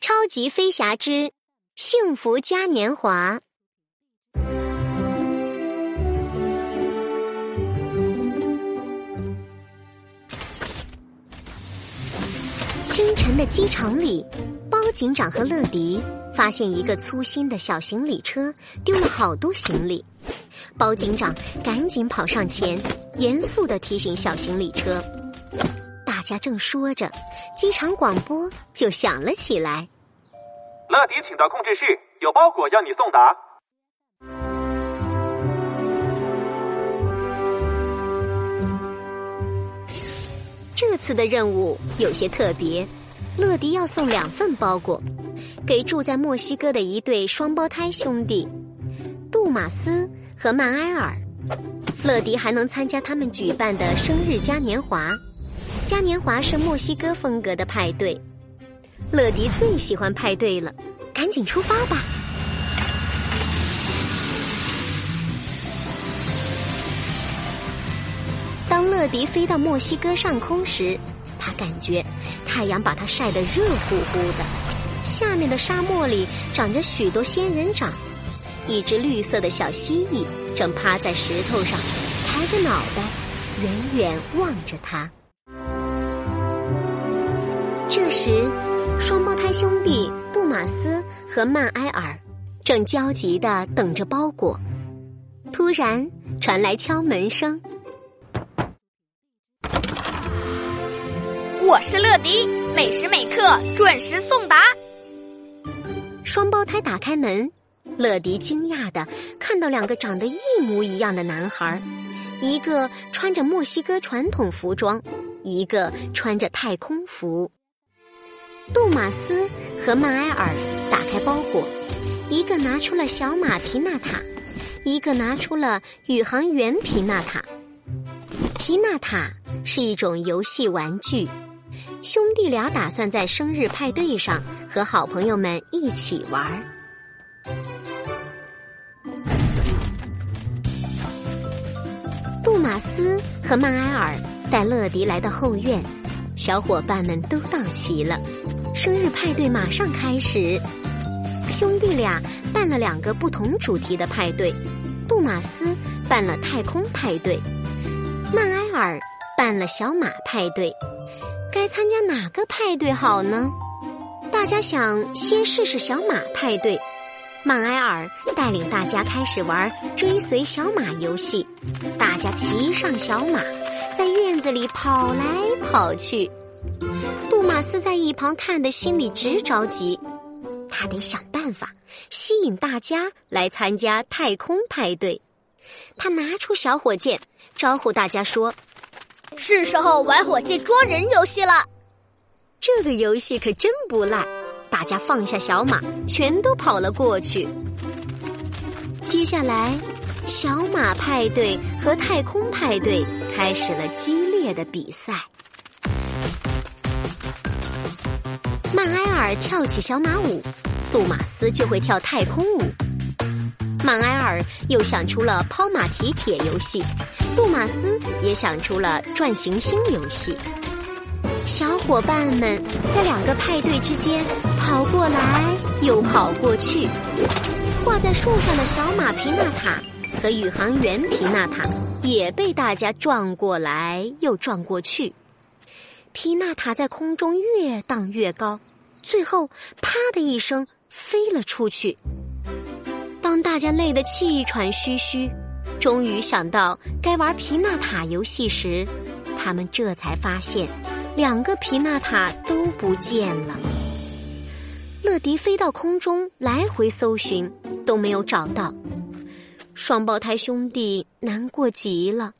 超级飞侠之幸福嘉年华。清晨的机场里，包警长和乐迪发现一个粗心的小行李车丢了好多行李。包警长赶紧跑上前，严肃的提醒小行李车。大家正说着，机场广播就响了起来。乐迪，请到控制室，有包裹要你送达。这次的任务有些特别，乐迪要送两份包裹，给住在墨西哥的一对双胞胎兄弟杜马斯和曼埃尔。乐迪还能参加他们举办的生日嘉年华，嘉年华是墨西哥风格的派对。乐迪最喜欢派对了，赶紧出发吧！当乐迪飞到墨西哥上空时，他感觉太阳把他晒得热乎乎的。下面的沙漠里长着许多仙人掌，一只绿色的小蜥蜴正趴在石头上，抬着脑袋，远远望着他。这时。双胞胎兄弟杜马斯和曼埃尔正焦急的等着包裹，突然传来敲门声。我是乐迪，每时每刻准时送达。双胞胎打开门，乐迪惊讶的看到两个长得一模一样的男孩，一个穿着墨西哥传统服装，一个穿着太空服。杜马斯和曼埃尔打开包裹，一个拿出了小马皮纳塔，一个拿出了宇航员皮纳塔。皮纳塔是一种游戏玩具，兄弟俩打算在生日派对上和好朋友们一起玩。杜马斯和曼埃尔带乐迪来到后院，小伙伴们都到齐了。生日派对马上开始，兄弟俩办了两个不同主题的派对。杜马斯办了太空派对，曼埃尔办了小马派对。该参加哪个派对好呢？大家想先试试小马派对。曼埃尔带领大家开始玩追随小马游戏，大家骑上小马，在院子里跑来跑去。杜马斯在一旁看的心里直着急，他得想办法吸引大家来参加太空派对。他拿出小火箭，招呼大家说：“是时候玩火箭捉人游戏了。”这个游戏可真不赖，大家放下小马，全都跑了过去。接下来，小马派对和太空派对开始了激烈的比赛。曼埃尔跳起小马舞，杜马斯就会跳太空舞。曼埃尔又想出了抛马蹄铁游戏，杜马斯也想出了转行星游戏。小伙伴们在两个派对之间跑过来又跑过去，挂在树上的小马皮纳塔和宇航员皮纳塔也被大家撞过来又撞过去。皮纳塔在空中越荡越高，最后啪的一声飞了出去。当大家累得气喘吁吁，终于想到该玩皮纳塔游戏时，他们这才发现两个皮纳塔都不见了。乐迪飞到空中来回搜寻，都没有找到。双胞胎兄弟难过极了。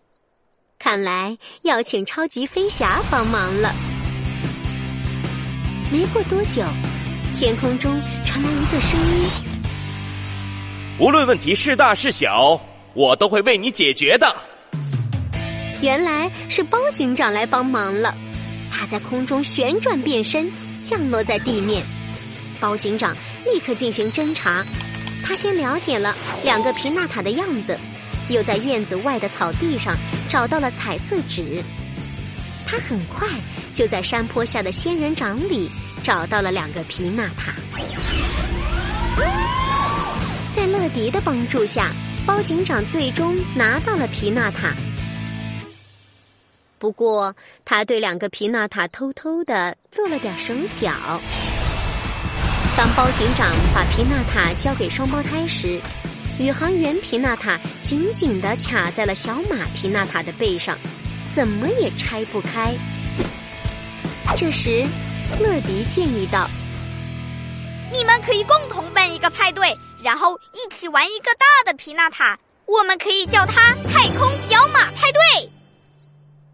看来要请超级飞侠帮忙了。没过多久，天空中传来一个声音：“无论问题是大是小，我都会为你解决的。”原来是包警长来帮忙了。他在空中旋转变身，降落在地面。包警长立刻进行侦查。他先了解了两个皮纳塔的样子。又在院子外的草地上找到了彩色纸，他很快就在山坡下的仙人掌里找到了两个皮纳塔。在乐迪的帮助下，包警长最终拿到了皮纳塔。不过，他对两个皮纳塔偷偷的做了点手脚。当包警长把皮纳塔交给双胞胎时，宇航员皮纳塔紧紧地卡在了小马皮纳塔的背上，怎么也拆不开。这时，乐迪建议道：“你们可以共同办一个派对，然后一起玩一个大的皮纳塔，我们可以叫它‘太空小马派对’。”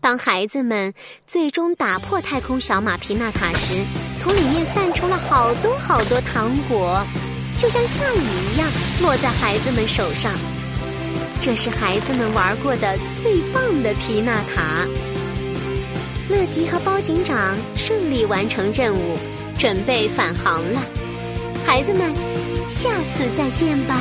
当孩子们最终打破太空小马皮纳塔时，从里面散出了好多好多糖果，就像下雨一样落在孩子们手上。这是孩子们玩过的最棒的皮纳塔。乐迪和包警长顺利完成任务，准备返航了。孩子们，下次再见吧。